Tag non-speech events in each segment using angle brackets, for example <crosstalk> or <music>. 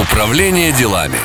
Управление делами.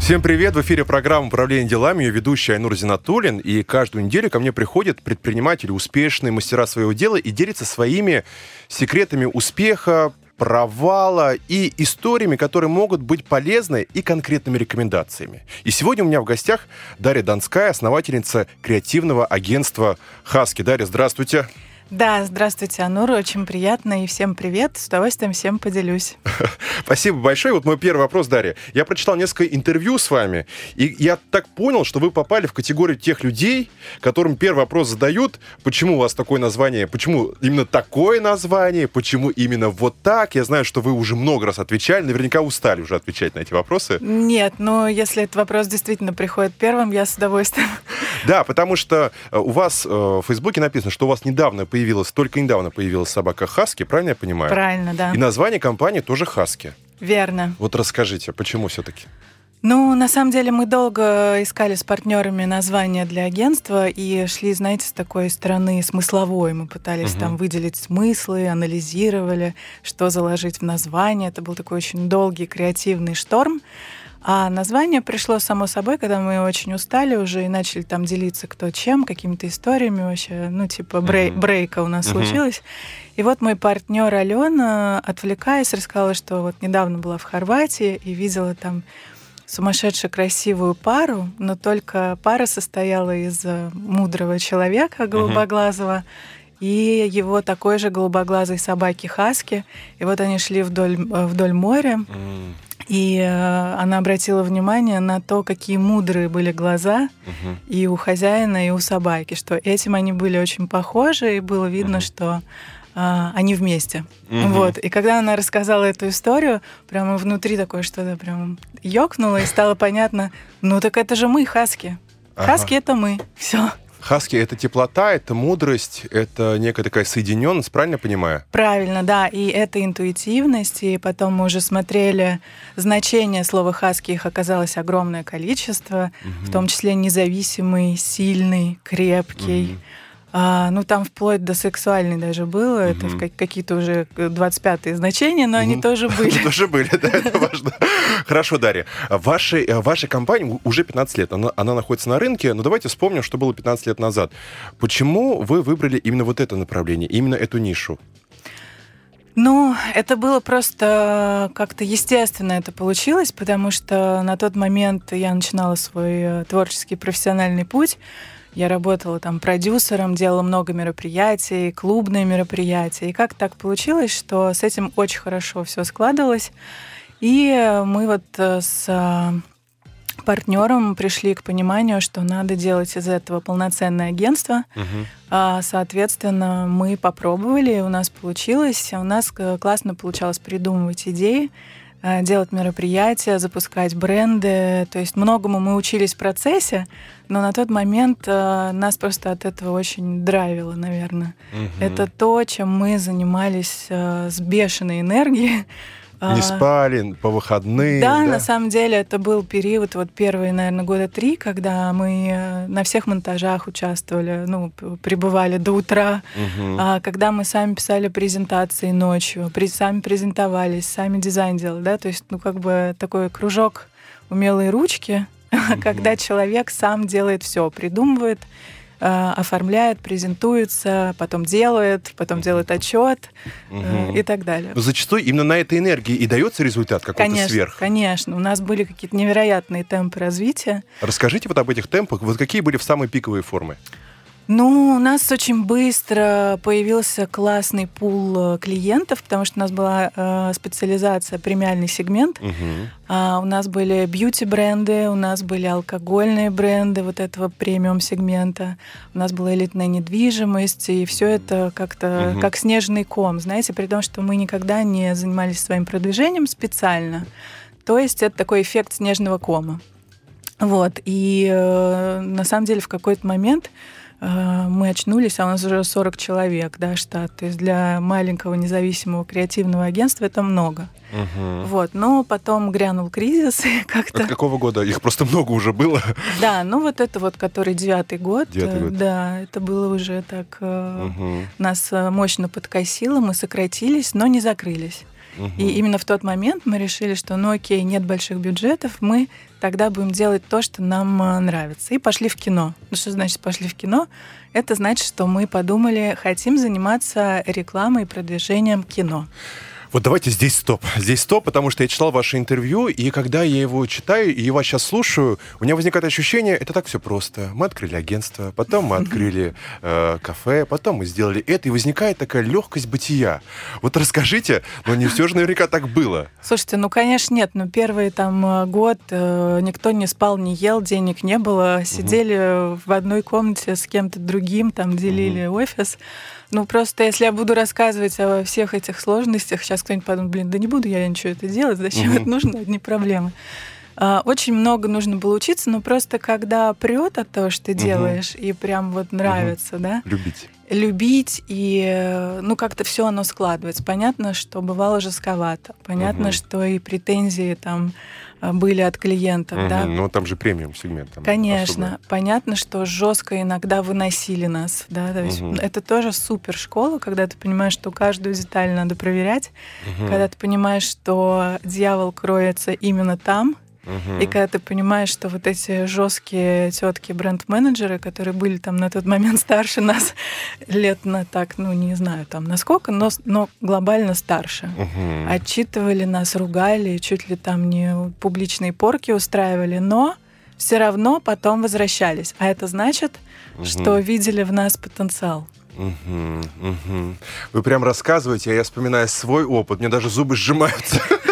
Всем привет! В эфире программа «Управление делами», ее ведущий Айнур Зинатуллин. И каждую неделю ко мне приходят предприниматели, успешные мастера своего дела и делятся своими секретами успеха, провала и историями, которые могут быть полезны и конкретными рекомендациями. И сегодня у меня в гостях Дарья Донская, основательница креативного агентства «Хаски». Дарья, здравствуйте. Да, здравствуйте, Анур, очень приятно, и всем привет, с удовольствием всем поделюсь. <laughs> Спасибо большое. Вот мой первый вопрос, Дарья. Я прочитал несколько интервью с вами, и я так понял, что вы попали в категорию тех людей, которым первый вопрос задают, почему у вас такое название, почему именно такое название, почему именно вот так. Я знаю, что вы уже много раз отвечали, наверняка устали уже отвечать на эти вопросы. Нет, но если этот вопрос действительно приходит первым, я с удовольствием. <laughs> Да, потому что э, у вас э, в Фейсбуке написано, что у вас недавно появилось появилась, только недавно появилась собака Хаски, правильно я понимаю? Правильно, да. И название компании тоже Хаски. Верно. Вот расскажите, почему все-таки? Ну, на самом деле мы долго искали с партнерами название для агентства и шли, знаете, с такой стороны смысловой. Мы пытались угу. там выделить смыслы, анализировали, что заложить в название. Это был такой очень долгий креативный шторм. А название пришло само собой, когда мы очень устали уже и начали там делиться кто чем, какими-то историями вообще, ну, типа брей- брейка у нас uh-huh. случилось. И вот мой партнер Алена, отвлекаясь, рассказала, что вот недавно была в Хорватии и видела там сумасшедшую красивую пару, но только пара состояла из э, мудрого человека голубоглазого uh-huh и его такой же голубоглазой собаки Хаски. И вот они шли вдоль, э, вдоль моря. Mm. И э, она обратила внимание на то, какие мудрые были глаза угу. и у хозяина, и у собаки, что этим они были очень похожи, и было видно, угу. что а, они вместе. Угу. Вот. И когда она рассказала эту историю, прямо внутри такое что-то прям ёкнуло, и стало понятно, ну так это же мы, хаски. Хаски ага. это мы. Все. Хаски — это теплота, это мудрость, это некая такая соединенность, правильно понимаю? Правильно, да. И это интуитивность. И потом мы уже смотрели значение слова хаски. Их оказалось огромное количество, угу. в том числе независимый, сильный, крепкий. Угу а, ну, там вплоть до сексуальной даже было. Угу. Это в какие-то уже 25-е значения, но угу. они тоже <laughs> были. Тоже были, да, это важно. Хорошо, Дарья. Вашей, э, вашей компании уже 15 лет. Она, она находится на рынке, но давайте вспомним, что было 15 лет назад. Почему вы выбрали именно вот это направление, именно эту нишу? Ну, это было просто как-то естественно это получилось, потому что на тот момент я начинала свой э, творческий профессиональный путь. Я работала там продюсером, делала много мероприятий, клубные мероприятия. И как так получилось, что с этим очень хорошо все складывалось. И мы вот э, с э, партнером пришли к пониманию, что надо делать из этого полноценное агентство. Угу. Соответственно, мы попробовали, у нас получилось. У нас э, классно получалось придумывать идеи. Э, делать мероприятия, запускать бренды. То есть многому мы учились в процессе, но на тот момент э, нас просто от этого очень драйвило, наверное. Угу. Это то, чем мы занимались э, с бешеной энергией. Не а, спали по выходным. Да, да, на самом деле это был период, вот первые, наверное, года три, когда мы э, на всех монтажах участвовали, ну, пребывали до утра, угу. когда мы сами писали презентации ночью, сами презентовались, сами дизайн делали, да, то есть, ну, как бы такой кружок умелые ручки, угу. <laughs> когда человек сам делает все, придумывает, Э, оформляет, презентуется, потом делает, потом делает отчет угу. и так далее. Но зачастую именно на этой энергии и дается результат какой-то конечно, сверх. Конечно, у нас были какие-то невероятные темпы развития. Расскажите вот об этих темпах, вот какие были в самые пиковые формы? Ну, у нас очень быстро появился классный пул э, клиентов, потому что у нас была э, специализация премиальный сегмент. Угу. А, у нас были бьюти-бренды, у нас были алкогольные бренды вот этого премиум-сегмента, у нас была элитная недвижимость, и все это как-то угу. как снежный ком, знаете, при том, что мы никогда не занимались своим продвижением специально. То есть это такой эффект снежного кома. Вот, и э, на самом деле в какой-то момент мы очнулись, а у нас уже 40 человек, да, штат. То есть для маленького независимого креативного агентства это много. Угу. Вот, но потом грянул кризис <laughs> как-то. От какого года? Их просто много уже было. <laughs> Да, ну вот это вот, который девятый год. Девятый год. Да, это было уже так. Угу. Нас мощно подкосило, мы сократились, но не закрылись. Угу. И именно в тот момент мы решили, что ну окей, нет больших бюджетов, мы тогда будем делать то, что нам э, нравится. И пошли в кино. Ну что значит пошли в кино? Это значит, что мы подумали, хотим заниматься рекламой и продвижением кино. Вот давайте здесь стоп. Здесь стоп, потому что я читал ваше интервью, и когда я его читаю и вас сейчас слушаю, у меня возникает ощущение, это так все просто. Мы открыли агентство, потом мы <laughs> открыли э, кафе, потом мы сделали это, и возникает такая легкость бытия. Вот расскажите, но не все же наверняка так было. Слушайте, ну, конечно, нет. Но первый там э, год э, никто не спал, не ел, денег не было. Сидели угу. в одной комнате с кем-то другим, там делили угу. офис. Ну, просто если я буду рассказывать о всех этих сложностях, сейчас кто-нибудь подумает, блин, да не буду я ничего это делать, зачем это нужно, одни проблемы. А, очень много нужно было учиться, но просто когда прет от того, что ты делаешь, и прям вот нравится, да? Любить. Любить, и ну как-то все оно складывается. Понятно, что бывало жестковато. Понятно, что и претензии там были от клиентов, угу, да. Ну, там же премиум сегмент. Там Конечно. Особый. Понятно, что жестко иногда выносили нас, да. То есть угу. это тоже супер школа, когда ты понимаешь, что каждую деталь надо проверять, угу. когда ты понимаешь, что дьявол кроется именно там, и когда ты понимаешь, что вот эти жесткие тетки бренд-менеджеры, которые были там на тот момент <laughs> старше нас лет на так, ну не знаю там насколько, но, но глобально старше, угу. отчитывали нас, ругали, чуть ли там не публичные порки устраивали, но все равно потом возвращались. А это значит, угу. что видели в нас потенциал. Угу, угу. Вы прям рассказываете, а я вспоминаю свой опыт, мне даже зубы сжимаются. <laughs>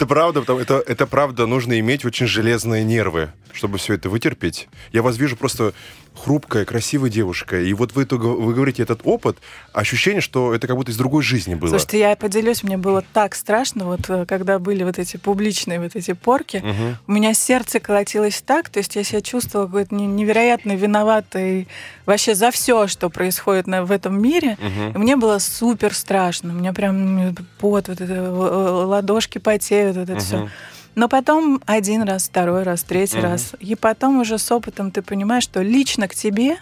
Это правда, это, это правда, нужно иметь очень железные нервы, чтобы все это вытерпеть. Я вас вижу просто хрупкая, красивая девушка. И вот вы, вы говорите этот опыт, ощущение, что это как будто из другой жизни было. Слушайте, я поделюсь, мне было так страшно, вот э, когда были вот эти публичные вот эти порки, угу. у меня сердце колотилось так, то есть я себя чувствовала какой-то невероятно виноватой вообще за все, что происходит на, в этом мире. Угу. И мне было супер страшно. У меня прям пот, вот это, ладошки потеют, вот это угу. все. Но потом один раз, второй раз, третий mm-hmm. раз. И потом уже с опытом ты понимаешь, что лично к тебе,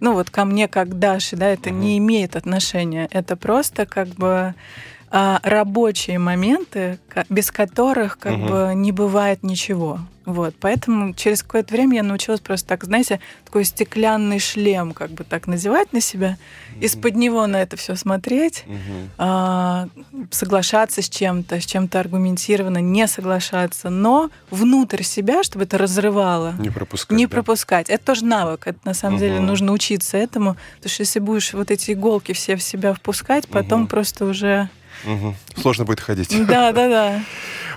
ну вот ко мне как Даше, да, это mm-hmm. не имеет отношения. Это просто как бы а, рабочие моменты, без которых как угу. бы не бывает ничего. Вот, поэтому через какое-то время я научилась просто так, знаете, такой стеклянный шлем, как бы так надевать на себя, угу. из-под него на это все смотреть, угу. а, соглашаться с чем-то, с чем-то аргументированно, не соглашаться, но внутрь себя, чтобы это разрывало. Не пропускать. Не да? пропускать. Это тоже навык. Это на самом угу. деле нужно учиться этому, потому что если будешь вот эти иголки все в себя впускать, потом угу. просто уже Угу. Сложно будет ходить. <laughs> Да, да, да.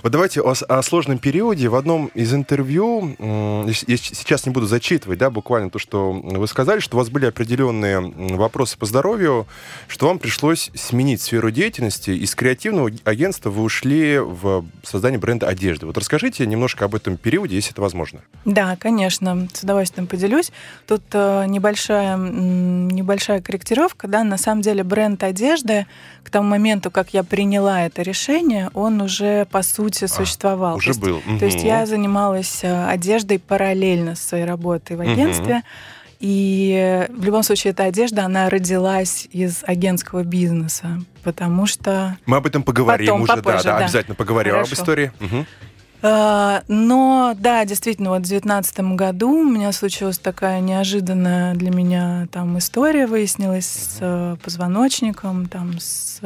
Вот давайте о, о сложном периоде. В одном из интервью, я сейчас не буду зачитывать, да, буквально то, что вы сказали, что у вас были определенные вопросы по здоровью, что вам пришлось сменить сферу деятельности. Из креативного агентства вы ушли в создание бренда одежды. Вот расскажите немножко об этом периоде, если это возможно. Да, конечно, с удовольствием поделюсь. Тут э, небольшая, небольшая корректировка, да, на самом деле бренд одежды к тому моменту, как я приняла это решение, он уже, по сути, а, существовал. А, уже то был. Угу. То есть я занималась э, одеждой параллельно с своей работой в агентстве. Угу. И в любом случае эта одежда, она родилась из агентского бизнеса, потому что... Мы об этом поговорим Потом, уже, попозже, да, да, да, обязательно поговорим Хорошо. об истории. Угу. Но да, действительно, вот в 2019 году у меня случилась такая неожиданная для меня там история выяснилась с э, позвоночником, там с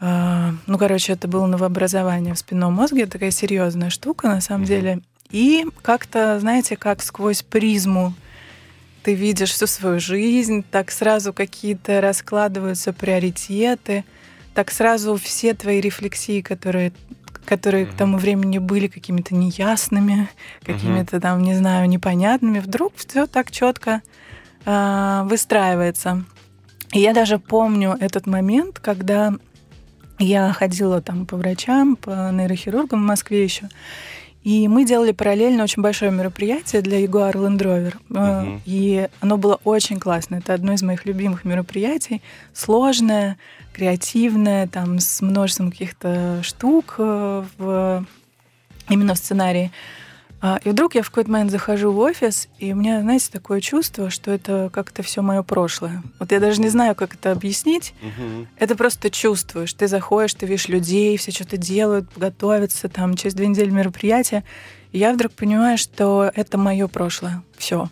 ну, короче, это было новообразование в спинном мозге, такая серьезная штука на самом деле. И как-то, знаете, как сквозь призму ты видишь всю свою жизнь, так сразу какие-то раскладываются приоритеты, так сразу все твои рефлексии, которые которые mm-hmm. к тому времени были какими-то неясными, какими-то mm-hmm. там, не знаю, непонятными, вдруг все так четко э, выстраивается. И я даже помню этот момент, когда я ходила там по врачам, по нейрохирургам в Москве еще. И мы делали параллельно очень большое мероприятие для Jaguar Land Rover. Uh-huh. И оно было очень классное. Это одно из моих любимых мероприятий. Сложное, креативная, там, с множеством каких-то штук э, в, именно в сценарии. А, и вдруг я в какой-то момент захожу в офис, и у меня, знаете, такое чувство, что это как-то все мое прошлое. Вот я даже не знаю, как это объяснить. Угу. Это просто чувствуешь. Ты заходишь, ты видишь людей, все что-то делают, готовятся, там через две недели мероприятия. И я вдруг понимаю, что это мое прошлое. Все.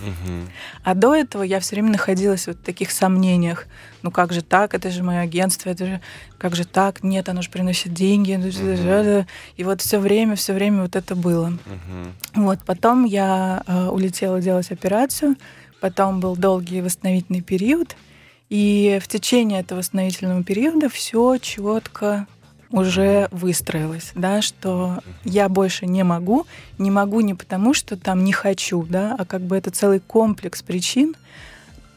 Угу. А до этого я все время находилась в таких сомнениях. Ну как же так? Это же мое агентство, это же как же так? Нет, оно же приносит деньги. Угу. И вот все время, все время вот это было. Угу. Вот потом я э, улетела делать операцию. Потом был долгий восстановительный период. И в течение этого восстановительного периода все четко уже выстроилась, да, что я больше не могу, не могу не потому, что там не хочу, да, а как бы это целый комплекс причин,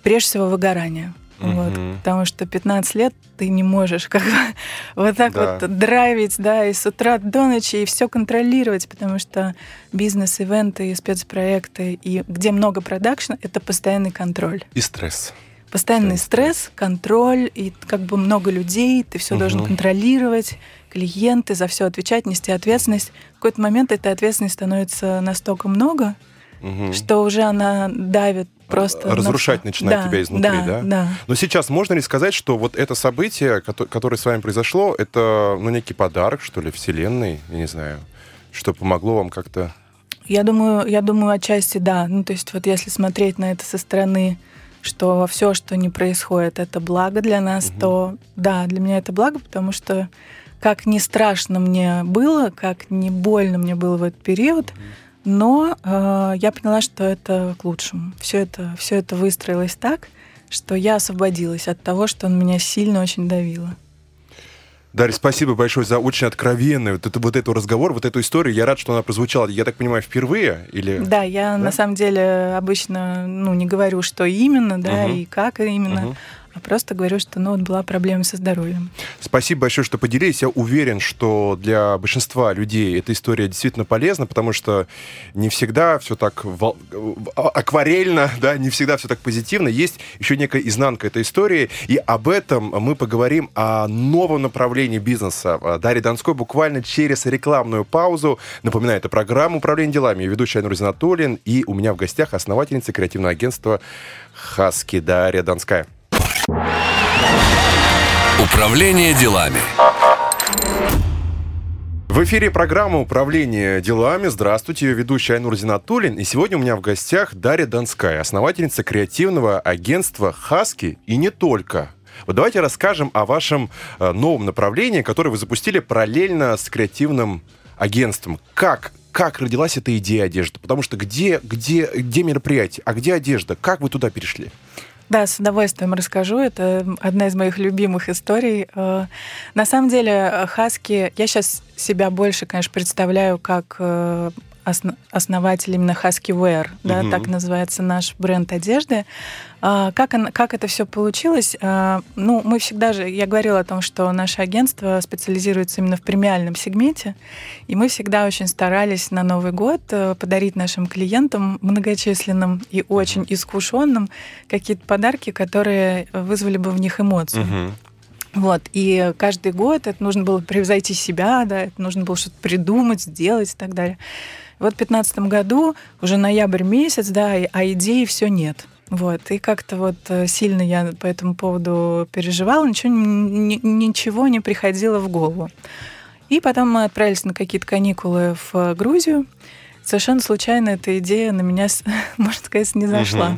прежде всего выгорания. Угу. Вот, потому что 15 лет ты не можешь как бы <laughs> вот так да. вот драйвить, да, и с утра до ночи, и все контролировать, потому что бизнес, ивенты, спецпроекты, и где много продакшна, это постоянный контроль. И стресс. Постоянный стресс, стресс, контроль, и как бы много людей, ты все угу. должен контролировать, клиенты, за все отвечать, нести ответственность. В какой-то момент этой ответственности становится настолько много, угу. что уже она давит просто... Разрушать на... начинает да, тебя изнутри, да, да? Да. Но сейчас можно ли сказать, что вот это событие, которое с вами произошло, это ну, некий подарок, что ли, Вселенной, я не знаю, что помогло вам как-то... Я думаю, я думаю, отчасти да. Ну, то есть вот если смотреть на это со стороны что все, что не происходит, это благо для нас, угу. то да, для меня это благо, потому что как не страшно мне было, как не больно мне было в этот период, но э, я поняла, что это к лучшему. Все это, все это выстроилось так, что я освободилась от того, что он меня сильно очень давило. Дарья, спасибо большое за очень откровенный вот, это, вот эту разговор, вот эту историю. Я рад, что она прозвучала, я так понимаю, впервые? Или... Да, я да? на самом деле обычно ну, не говорю, что именно, да, угу. и как именно. Угу а просто говорю, что ну, вот была проблема со здоровьем. Спасибо большое, что поделились. Я уверен, что для большинства людей эта история действительно полезна, потому что не всегда все так вол... акварельно, <laughs> да, не всегда все так позитивно. Есть еще некая изнанка этой истории, и об этом мы поговорим о новом направлении бизнеса. Дарья Донской буквально через рекламную паузу. Напоминаю, это программа «Управление делами». Я ведущий Айнур и у меня в гостях основательница креативного агентства «Хаски» Дарья Донская. Управление делами. В эфире программа «Управление делами». Здравствуйте, ее ведущий Айнур Зинатуллин. И сегодня у меня в гостях Дарья Донская, основательница креативного агентства «Хаски» и не только. Вот давайте расскажем о вашем э, новом направлении, которое вы запустили параллельно с креативным агентством. Как как родилась эта идея одежды? Потому что где, где, где мероприятие, а где одежда? Как вы туда перешли? Да, с удовольствием расскажу. Это одна из моих любимых историй. Э, на самом деле, хаски, я сейчас себя больше, конечно, представляю как э, основатель именно Husky Wear, да, так называется наш бренд одежды. А, как, как это все получилось? А, ну, мы всегда же, я говорила о том, что наше агентство специализируется именно в премиальном сегменте, и мы всегда очень старались на Новый год э, подарить нашим клиентам многочисленным и очень искушенным какие-то подарки, которые вызвали бы в них эмоции. Вот, и каждый год это нужно было превзойти себя, да, это нужно было что-то придумать, сделать и так далее. Вот в 2015 году, уже ноябрь месяц, да, а идеи все нет. Вот, и как-то вот э, сильно я по этому поводу переживала, ничего, ничего не приходило в голову. И потом мы отправились на какие-то каникулы в Грузию. Совершенно случайно эта идея на меня, <laughs> можно сказать, не зашла.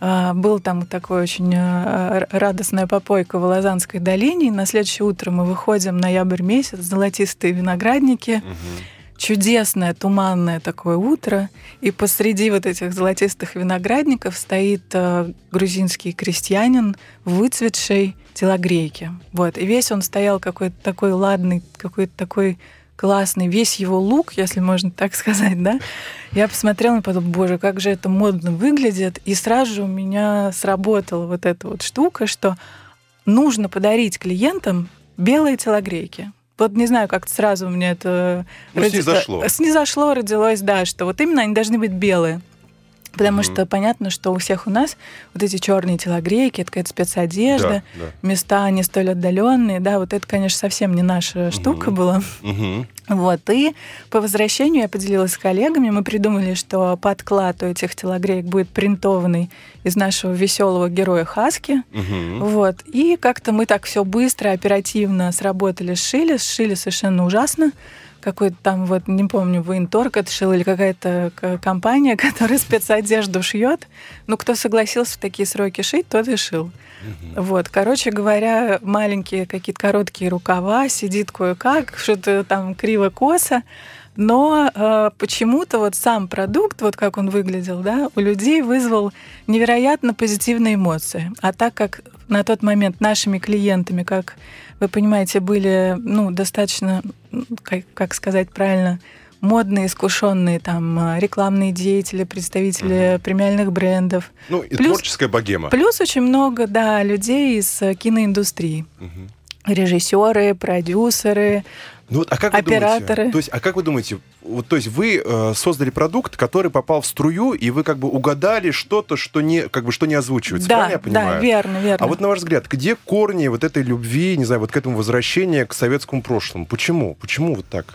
Угу. Был там такой очень э, радостная попойка в Лозанской долине. И на следующее утро мы выходим, ноябрь месяц, золотистые виноградники. Угу чудесное туманное такое утро, и посреди вот этих золотистых виноградников стоит э, грузинский крестьянин выцветшей телогрейке. Вот. И весь он стоял какой-то такой ладный, какой-то такой классный, весь его лук, если можно так сказать, да, я посмотрела и подумала, боже, как же это модно выглядит, и сразу же у меня сработала вот эта вот штука, что нужно подарить клиентам белые телогрейки вот не знаю, как сразу меня это... Ну, роди... снизошло. Снизошло, родилось, да, что вот именно они должны быть белые. Потому mm-hmm. что понятно, что у всех у нас вот эти черные телогрейки, это какая-то спецодежда, да, да. места не столь отдаленные, да, вот это, конечно, совсем не наша mm-hmm. штука была. Mm-hmm. Вот, и по возвращению я поделилась с коллегами, мы придумали, что подклад у этих телогреек будет принтованный из нашего веселого героя Хаски. Mm-hmm. Вот, и как-то мы так все быстро, оперативно сработали, сшили, сшили совершенно ужасно какой-то там, вот, не помню, военторг это шил или какая-то компания, <laughs> которая спецодежду шьет. Ну, кто согласился в такие сроки шить, тот и шил. Угу. Вот, короче говоря, маленькие какие-то короткие рукава, сидит кое-как, что-то там криво-косо. Но э, почему-то вот сам продукт, вот как он выглядел, да, у людей вызвал невероятно позитивные эмоции. А так как на тот момент нашими клиентами, как вы понимаете, были ну, достаточно, как, как сказать правильно, модные, искушенные там э, рекламные деятели, представители угу. премиальных брендов. Ну, и плюс, творческая богема. Плюс очень много, да, людей из э, киноиндустрии. Угу. Режиссеры, продюсеры, ну, а как операторы. Вы думаете, то есть, а как вы думаете, вот, то есть вы э, создали продукт, который попал в струю, и вы как бы угадали что-то, что не, как бы, что не озвучивается, да, правильно я понимаю? Да, верно, верно. А вот на ваш взгляд, где корни вот этой любви, не знаю, вот к этому возвращения к советскому прошлому? Почему? Почему вот так?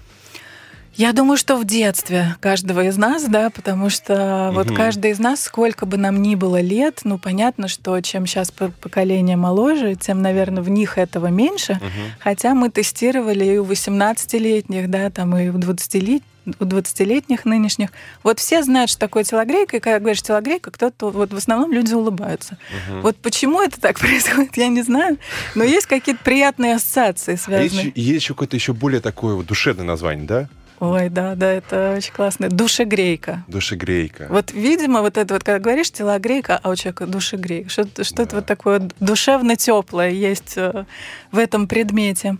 Я думаю, что в детстве каждого из нас, да, потому что угу. вот каждый из нас, сколько бы нам ни было лет, ну, понятно, что чем сейчас поколение моложе, тем, наверное, в них этого меньше. Угу. Хотя мы тестировали и у 18-летних, да, там и у 20-летних у 20-летних нынешних. Вот все знают, что такое телогрейка, и когда говоришь телогрейка, кто-то, вот в основном люди улыбаются. Угу. Вот почему это так <laughs> происходит, я не знаю, но есть какие-то приятные ассоциации связанные. А есть, есть еще какое-то еще более такое вот душевное название, да? Ой, да, да, это очень классно. Душегрейка. Душегрейка. Вот, видимо, вот это вот, когда говоришь телогрейка, а у человека душегрейка. Что-то, что-то да. вот такое душевно теплое есть э, в этом предмете.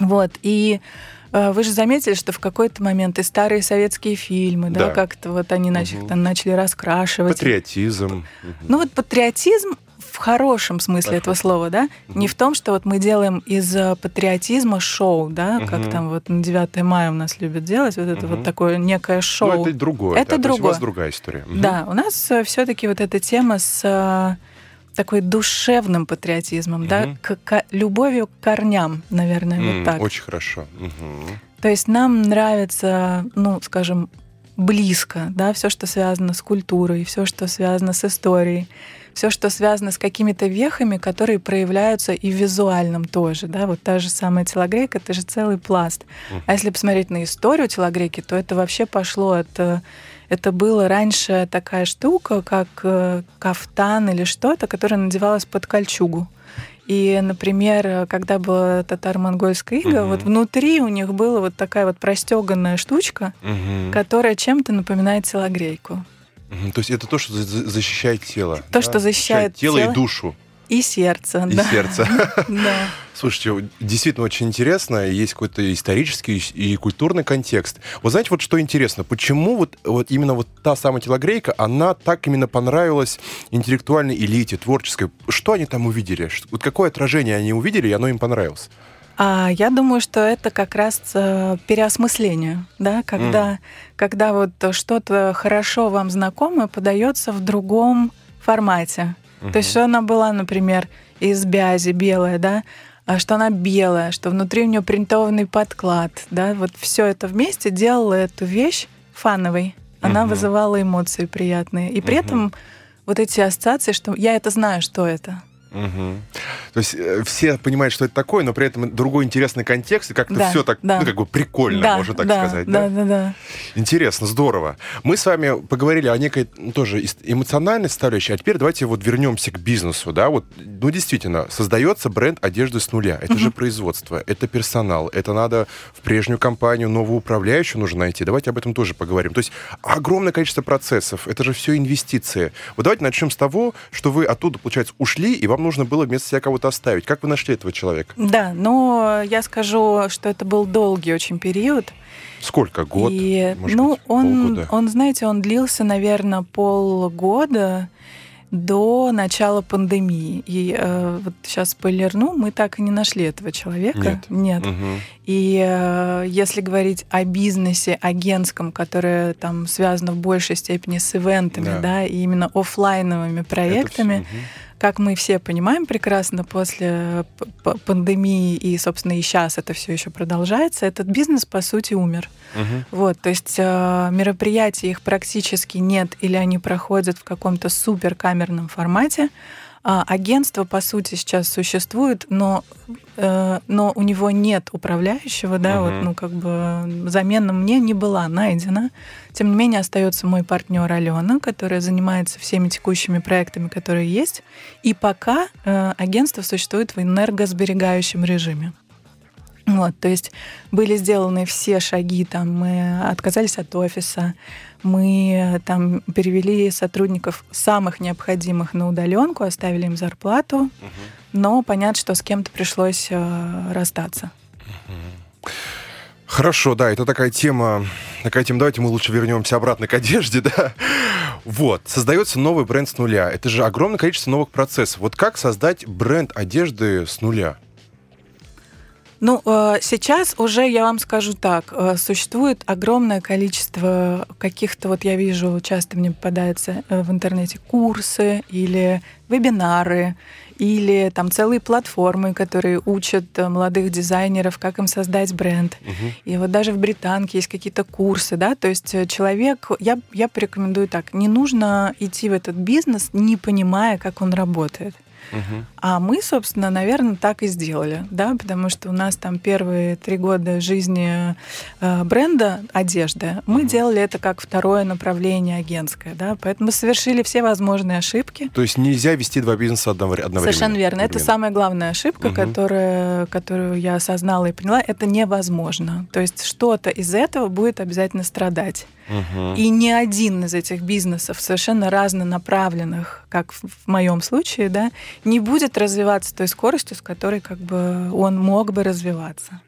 Вот, и э, вы же заметили, что в какой-то момент и старые советские фильмы, да, да как-то вот они начали, угу. начали раскрашивать. Патриотизм. Ну вот патриотизм, в хорошем смысле Хорошо. этого слова, да? Угу. Не в том, что вот мы делаем из э, патриотизма шоу, да, угу. как там вот на 9 мая у нас любят делать, вот это угу. вот такое некое шоу. Ну, это другое. Это да, другое. у вас другая история. Угу. Да, у нас э, все-таки вот эта тема с э, такой душевным патриотизмом, угу. да, к, к любовью к корням, наверное, mm, вот так. Очень хорошо. Угу. То есть нам нравится, ну, скажем, близко, да, все, что связано с культурой, все, что связано с историей все, что связано с какими-то вехами, которые проявляются и в визуальном тоже. Да? Вот та же самая телогрейка, это же целый пласт. А если посмотреть на историю телогрейки, то это вообще пошло от... Э, это было раньше такая штука, как э, кафтан или что-то, которое надевалось под кольчугу. И, например, когда была татаро-монгольская ига, угу. вот внутри у них была вот такая вот простеганная штучка, угу. которая чем-то напоминает телогрейку. То есть это то, что защищает тело. То, да? что защищает, тело, тело и душу. И сердце. И да. сердце. <laughs> Да. Слушайте, действительно очень интересно, есть какой-то исторический и культурный контекст. Вот знаете, вот что интересно, почему вот, вот именно вот та самая телогрейка, она так именно понравилась интеллектуальной элите, творческой? Что они там увидели? Вот какое отражение они увидели, и оно им понравилось? А я думаю, что это как раз э, переосмысление, да, когда, mm. когда вот что-то хорошо вам знакомое подается в другом формате. Mm-hmm. То есть, что она была, например, из бязи белая, да, а что она белая, что внутри у нее принтованный подклад, да, вот все это вместе делало эту вещь фановой. Она mm-hmm. вызывала эмоции приятные. И при mm-hmm. этом вот эти ассоциации, что я это знаю, что это. Угу. То есть э, все понимают, что это такое, но при этом другой интересный контекст, и как-то да, все так, да. ну, как бы прикольно, да, можно так да, сказать. Да, да, да, да. Интересно, здорово. Мы с вами поговорили о некой ну, тоже эмоциональной составляющей, а теперь давайте вот вернемся к бизнесу, да, вот, ну, действительно, создается бренд одежды с нуля. Это угу. же производство, это персонал, это надо в прежнюю компанию новую управляющую нужно найти. Давайте об этом тоже поговорим. То есть огромное количество процессов, это же все инвестиции. Вот давайте начнем с того, что вы оттуда, получается, ушли, и вам вам нужно было вместо себя кого-то оставить. Как вы нашли этого человека? Да, но я скажу, что это был долгий очень период. Сколько? Год? И, Может ну, быть, он, полгода? он, знаете, он длился, наверное, полгода. до начала пандемии. И э, вот сейчас спойлерну, мы так и не нашли этого человека. Нет. Нет. Мгм. И э, если говорить о бизнесе агентском, которое там связано в большей степени с ивентами, Да. да, и именно оффлайновыми проектами, Это всё, мгм. Как мы все понимаем прекрасно, после п- пандемии и, собственно, и сейчас это все еще продолжается, этот бизнес, по сути, умер. Мгм. Вот, то есть э, мероприятий их практически нет, или они проходят в каком-то суперкамерном формате. А, агентство, по сути, сейчас существует, но, э, но у него нет управляющего, да, вот, Мгм. ну, как бы замена мне не была найдена. Тем не менее, остается мой партнер Алена, которая занимается всеми текущими проектами, которые есть. И пока э, агентство существует в энергосберегающем режиме. Вот, то есть были сделаны все шаги, там мы отказались от офиса, мы там перевели сотрудников самых необходимых на удаленку, оставили им зарплату, но понятно, что с кем-то пришлось э, расстаться. Хорошо, да, это такая тема, такая тема. Давайте мы лучше вернемся обратно к одежде, <laughs> да. Вот, создается новый бренд с нуля. Это же огромное количество новых процессов. Вот как создать бренд одежды с нуля? Ну, э, сейчас уже я вам скажу так, э, существует огромное количество каких-то, вот я вижу, часто мне попадаются э, в интернете курсы или вебинары, или там целые платформы, которые учат молодых дизайнеров, как им создать бренд. И вот даже в Британке есть какие-то курсы, да, то есть человек, я, я порекомендую так, не нужно идти в этот бизнес, не понимая, как он работает. А мы, собственно, наверное, так и сделали, да, потому что у нас там первые три года жизни э, бренда одежды, мы делали это как второе направление агентское, да, поэтому мы совершили все возможные ошибки. То есть нельзя вести два бизнеса одновре- одновременно. Совершенно верно. Это одновременно. самая главная ошибка, Мгм. которая, которую я осознала и поняла. Это невозможно. То есть что-то из этого будет обязательно страдать. И ни один из этих бизнесов, совершенно разнонаправленных, как в моем случае, да, не будет развиваться той скоростью, с которой как бы он мог бы развиваться.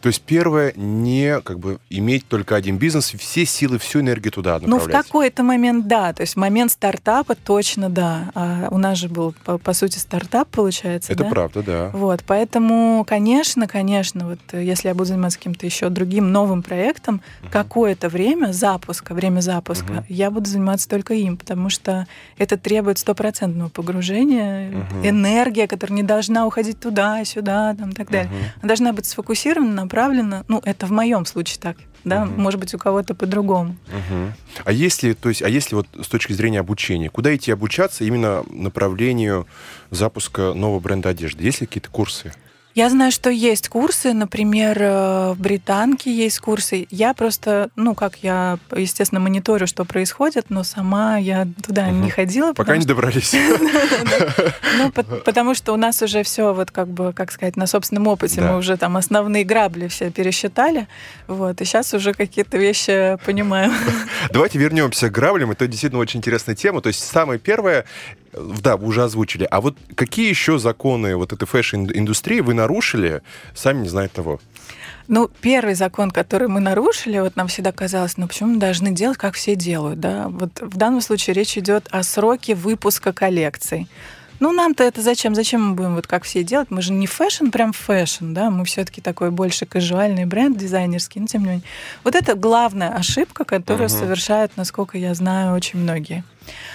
То есть первое, не как бы иметь только один бизнес, все силы, всю энергию туда Ну, в направлять. какой-то момент, да. То есть в момент стартапа точно да. А у нас же был, по, по сути, стартап, получается, Это да? правда, да. Вот, поэтому, конечно, конечно, вот э, если я буду заниматься каким-то еще другим новым проектом, какое-то время запуска, время запуска, Мгм. я буду заниматься только им, потому что это требует стопроцентного погружения, Мгм. энергия, которая не должна уходить туда, сюда, там, и так далее. Мгм. Она должна быть сфокусирована, направлена. Ну, это в моем случае так, да, Мгм. может быть, у кого-то по-другому. Мгм. А если, то есть, а если вот с точки зрения обучения, куда идти обучаться именно направлению запуска нового бренда одежды? Есть ли какие-то курсы? Я знаю, что есть курсы, например, э, в Британке есть курсы. Я просто, ну, как я, естественно, мониторю, что происходит, но сама я туда Мгм. не ходила. Пока не что- добрались. <laughs> <laughs> Ну, по- потому что у нас уже все, вот как бы, как сказать, на собственном опыте мы уже там основные грабли все пересчитали, вот, и сейчас уже какие-то вещи понимаю. <laughs> Давайте вернемся к граблям. Это действительно очень интересная тема. То есть самое первое, да, вы уже озвучили. А вот какие еще законы вот этой фэшн-индустрии вы нарушили, сами не зная того? Ну, первый закон, который мы нарушили, вот нам всегда казалось, ну почему мы должны делать, как все делают, да? Вот в данном случае речь идет о сроке выпуска коллекций. Ну, нам-то это зачем? Зачем мы будем вот как все делать? Мы же не фэшн, прям фэшн, да? Мы все-таки такой больше казуальный бренд дизайнерский, но тем не менее. Вот это главная ошибка, которую Мгм. совершают, насколько я знаю, очень многие.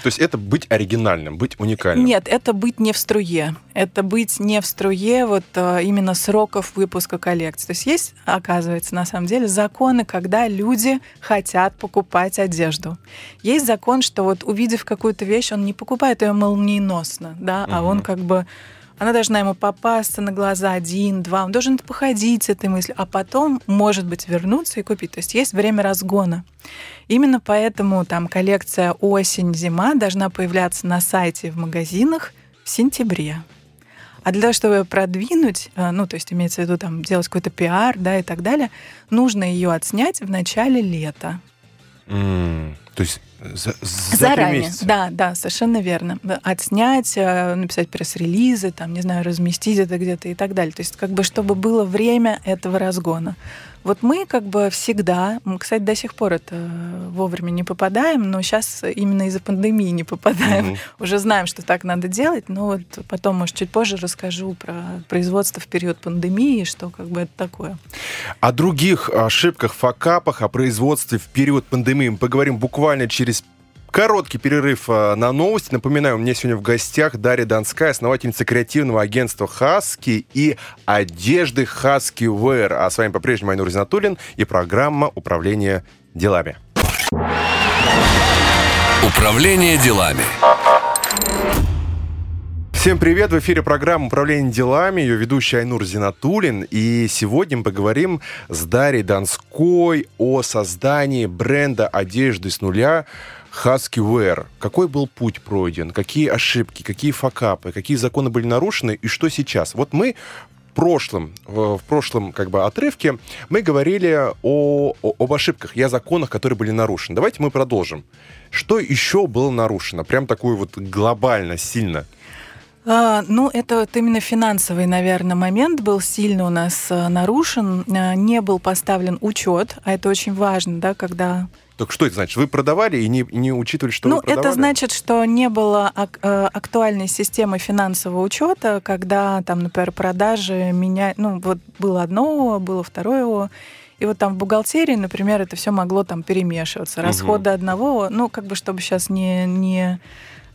То есть это быть оригинальным, быть уникальным. Нет, это быть не в струе. Это быть не в струе вот э, именно сроков выпуска коллекции. То есть есть, оказывается, на самом деле законы, когда люди хотят покупать одежду. Есть закон, что вот увидев какую-то вещь, он не покупает ее молниеносно, да, а он как бы она должна ему попасться на глаза один, два, он должен походить с этой мыслью, а потом, может быть, вернуться и купить. То есть есть время разгона. Именно поэтому там коллекция осень-зима должна появляться на сайте в магазинах в сентябре. А для того, чтобы продвинуть, э, ну, то есть имеется в виду там делать какой-то пиар, да, и так далее, нужно ее отснять в начале лета. М. То есть за, за Заранее, да, да, совершенно верно. Отснять, э, написать пресс-релизы, там, не знаю, разместить это где-то и так далее. То есть как бы чтобы было время этого разгона. Вот мы как бы всегда, мы, кстати, до сих пор это вовремя не попадаем, но сейчас именно из-за пандемии не попадаем. Угу. <laughs> Уже знаем, что так надо делать, но вот потом, может, чуть позже расскажу про производство в период пандемии, что как бы это такое. О других ошибках, факапах, о производстве в период пандемии мы поговорим буквально через Короткий перерыв а, на новости. Напоминаю, у меня сегодня в гостях Дарья Донская, основательница креативного агентства «Хаски» и одежды «Хаски Wear». А с вами по-прежнему Айнур Зинатуллин и программа «Управление делами». Управление делами. Всем привет! В эфире программа «Управление делами», ее ведущий Айнур Зинатулин. И сегодня мы поговорим с Дарьей Донской о создании бренда одежды с нуля Husky Wear. Какой был путь пройден? Какие ошибки, какие факапы, какие законы были нарушены и что сейчас? Вот мы в прошлом, в прошлом как бы отрывке мы говорили о, о, об ошибках и о законах, которые были нарушены. Давайте мы продолжим. Что еще было нарушено? Прям такое вот глобально, сильно. А, ну, это вот именно финансовый, наверное, момент был сильно у нас а, нарушен. А, не был поставлен учет, а это очень важно, да, когда так что это значит? Вы продавали и не, не учитывали, что ну, вы продавали? это значит, что не было ак- э, актуальной системы финансового учета, когда там, например, продажи меня, ну вот было одно, было второе, и вот там в бухгалтерии, например, это все могло там перемешиваться. Расходы угу. одного, ну как бы чтобы сейчас не не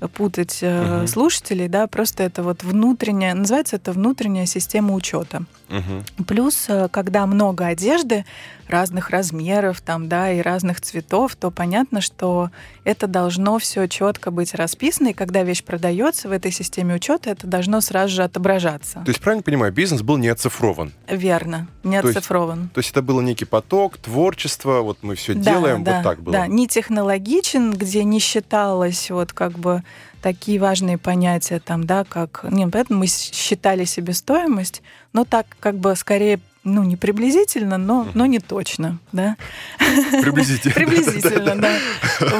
путать угу. слушателей, да, просто это вот внутренняя, называется это внутренняя система учета. Угу. Плюс, э, когда много одежды разных размеров, там, да, и разных цветов, то понятно, что это должно все четко быть расписано, и когда вещь продается в этой системе учета, это должно сразу же отображаться. То есть, правильно понимаю, бизнес был не оцифрован? Верно, не то оцифрован. Есть, то есть это был некий поток, творчество, вот мы все да, делаем, да, вот так было? Да, не технологичен, где не считалось вот как бы такие важные понятия там, да, как... Не, поэтому мы считали себестоимость, но так как бы скорее ну, не приблизительно, но, но не точно, да. Приблизительно. <laughs> Приблизительно, да.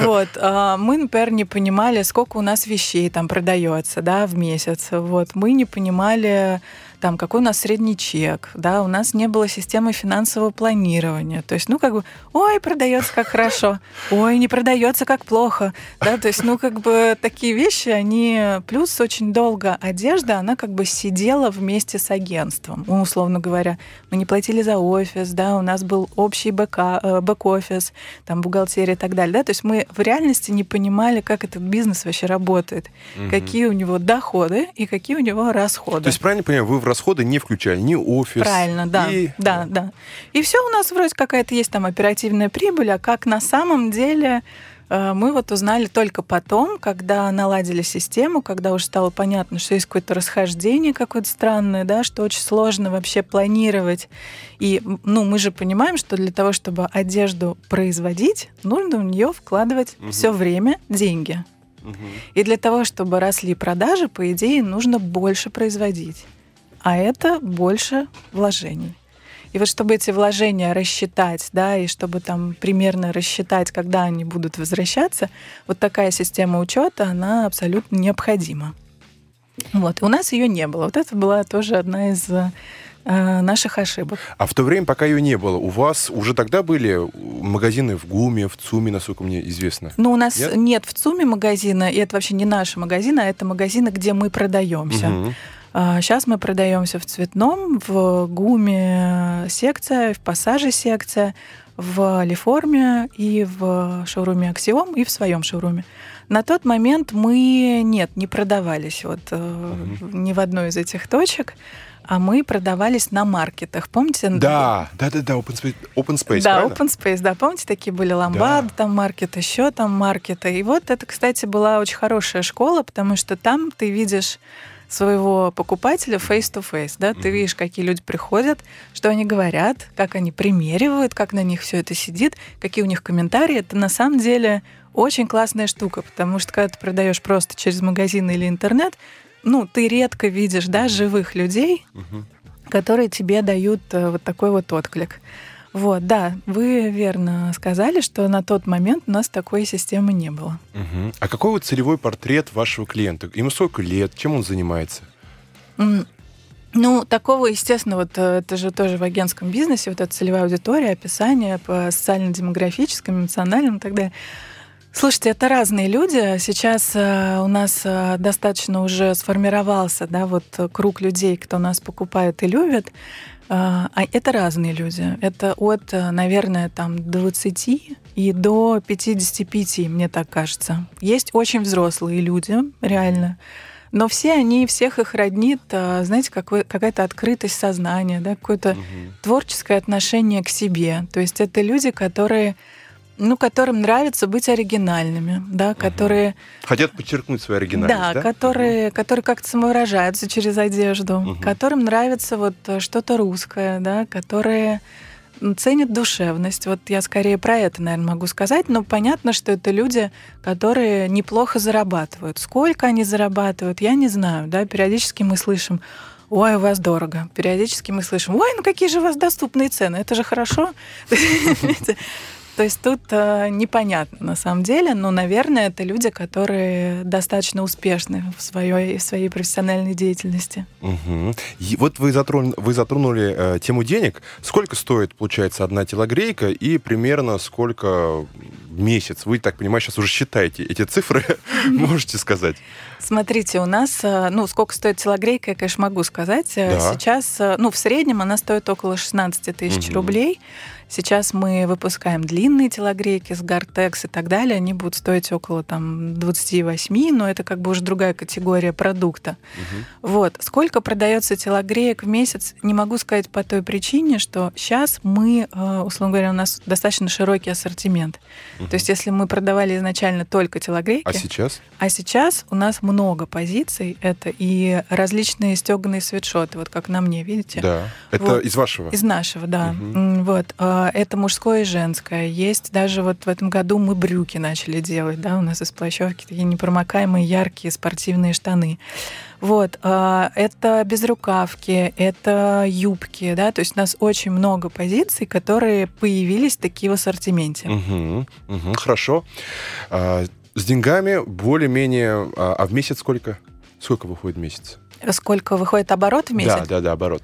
Вот. А, мы, например, не понимали, сколько у нас вещей там продается, да, в месяц. Вот. Мы не понимали, там, какой у нас средний чек, да, у нас не было системы финансового планирования. То есть, ну, как бы, ой, продается как хорошо, ой, не продается как плохо, да, то есть, ну, как бы такие вещи, они, плюс очень долго одежда, она как бы сидела вместе с агентством, ну, условно говоря, мы не платили за офис, да, у нас был общий э, бэк-офис, там, бухгалтерия и так далее, да, то есть мы в реальности не понимали, как этот бизнес вообще работает, угу. какие у него доходы и какие у него расходы. То есть, правильно понимаю, вы в расходы не включали ни офис. Правильно, да. И... Да, да. И все у нас вроде какая-то есть там оперативная прибыль, а как на самом деле э, мы вот узнали только потом, когда наладили систему, когда уже стало понятно, что есть какое-то расхождение какое-то странное, да, что очень сложно вообще планировать. И ну, мы же понимаем, что для того, чтобы одежду производить, нужно в нее вкладывать угу. все время деньги. Угу. И для того, чтобы росли продажи, по идее, нужно больше производить а это больше вложений. И вот чтобы эти вложения рассчитать, да, и чтобы там примерно рассчитать, когда они будут возвращаться, вот такая система учета, она абсолютно необходима. Вот. У нас ее не было. Вот это была тоже одна из э, наших ошибок. А в то время, пока ее не было, у вас уже тогда были магазины в ГУМе, в ЦУМе, насколько мне известно? Ну, у нас нет, нет в ЦУМе магазина, и это вообще не наши магазины, а это магазины, где мы продаемся. Угу. Сейчас мы продаемся в цветном, в ГУМе секция, в пассаже секция, в Лиформе и в шоуруме Аксиом и в своем шоуруме. На тот момент мы, нет, не продавались вот uh-huh. ни в одной из этих точек, а мы продавались на маркетах. Помните? Да, да, да, да, Open Space, open space Да, правильно? Open Space, да. Помните, такие были ламбады, да. там маркет, еще там маркеты. И вот это, кстати, была очень хорошая школа, потому что там ты видишь своего покупателя face-to-face, да, ты видишь, какие люди приходят, что они говорят, как они примеривают, как на них все это сидит, какие у них комментарии. Это на самом деле очень классная штука, потому что когда ты продаешь просто через магазин или интернет, ну, ты редко видишь, да, живых людей, которые тебе дают э, вот такой вот отклик. Вот, да, вы верно сказали, что на тот момент у нас такой системы не было. Угу. А какой вот целевой портрет вашего клиента? Ему сколько лет? Чем он занимается? Ну, такого, естественно, вот э, это же тоже в агентском бизнесе, вот эта целевая аудитория, описание по социально-демографическим, эмоциональным и так далее. Слушайте, это разные люди. Сейчас э, у нас э, достаточно уже сформировался, да, вот круг людей, кто нас покупает и любит. Э, а это разные люди. Это от, э, наверное, там 20 и до 55, мне так кажется. Есть очень взрослые люди, реально. Но все они, всех их роднит, э, знаете, какая-то открытость сознания, да, какое-то угу. творческое отношение к себе. То есть это люди, которые ну, которым нравится быть оригинальными, да, которые... Хотят подчеркнуть свою оригинальность, да? Да, которые, угу. которые как-то самовыражаются через одежду, угу. которым нравится вот что-то русское, да, которые ценят душевность. Вот я скорее про это, наверное, могу сказать, но понятно, что это люди, которые неплохо зарабатывают. Сколько они зарабатывают, я не знаю, да, периодически мы слышим, ой, у вас дорого. Периодически мы слышим, ой, ну какие же у вас доступные цены, это же хорошо. <laughs> То есть тут э, непонятно на самом деле, но, наверное, это люди, которые достаточно успешны в своей, в своей профессиональной деятельности. Угу. И вот вы затронули, вы затронули э, тему денег. Сколько стоит, получается, одна телогрейка и примерно сколько месяц? Вы, так понимаю, сейчас уже считаете эти цифры, <laughs> можете сказать? Смотрите, у нас, э, ну, сколько стоит телогрейка, я, конечно, могу сказать. Э, да. Сейчас, э, ну, в среднем она стоит около 16 тысяч угу. рублей. Сейчас мы выпускаем длинные телогрейки с Гартекс и так далее. Они будут стоить около там 28, но это как бы уже другая категория продукта. Угу. Вот. Сколько продается телогреек в месяц, не могу сказать по той причине, что сейчас мы, условно говоря, у нас достаточно широкий ассортимент. Угу. То есть если мы продавали изначально только телогрейки... А сейчас? А сейчас у нас много позиций. Это и различные стеганые свитшоты, вот как на мне, видите? Да. Это вот. из вашего? Из нашего, да. Угу. Вот. А, а, это мужское и женское. Есть даже вот в этом году мы брюки начали делать, да, у нас из плащевки такие непромокаемые, яркие спортивные штаны. Вот, а, это безрукавки, это юбки, да, то есть у нас очень много позиций, которые появились такие в ассортименте. Угу, угу, хорошо. А, с деньгами более-менее, а в месяц сколько? Сколько выходит в месяц? Сколько выходит оборот в месяц? Да, да, да, оборот.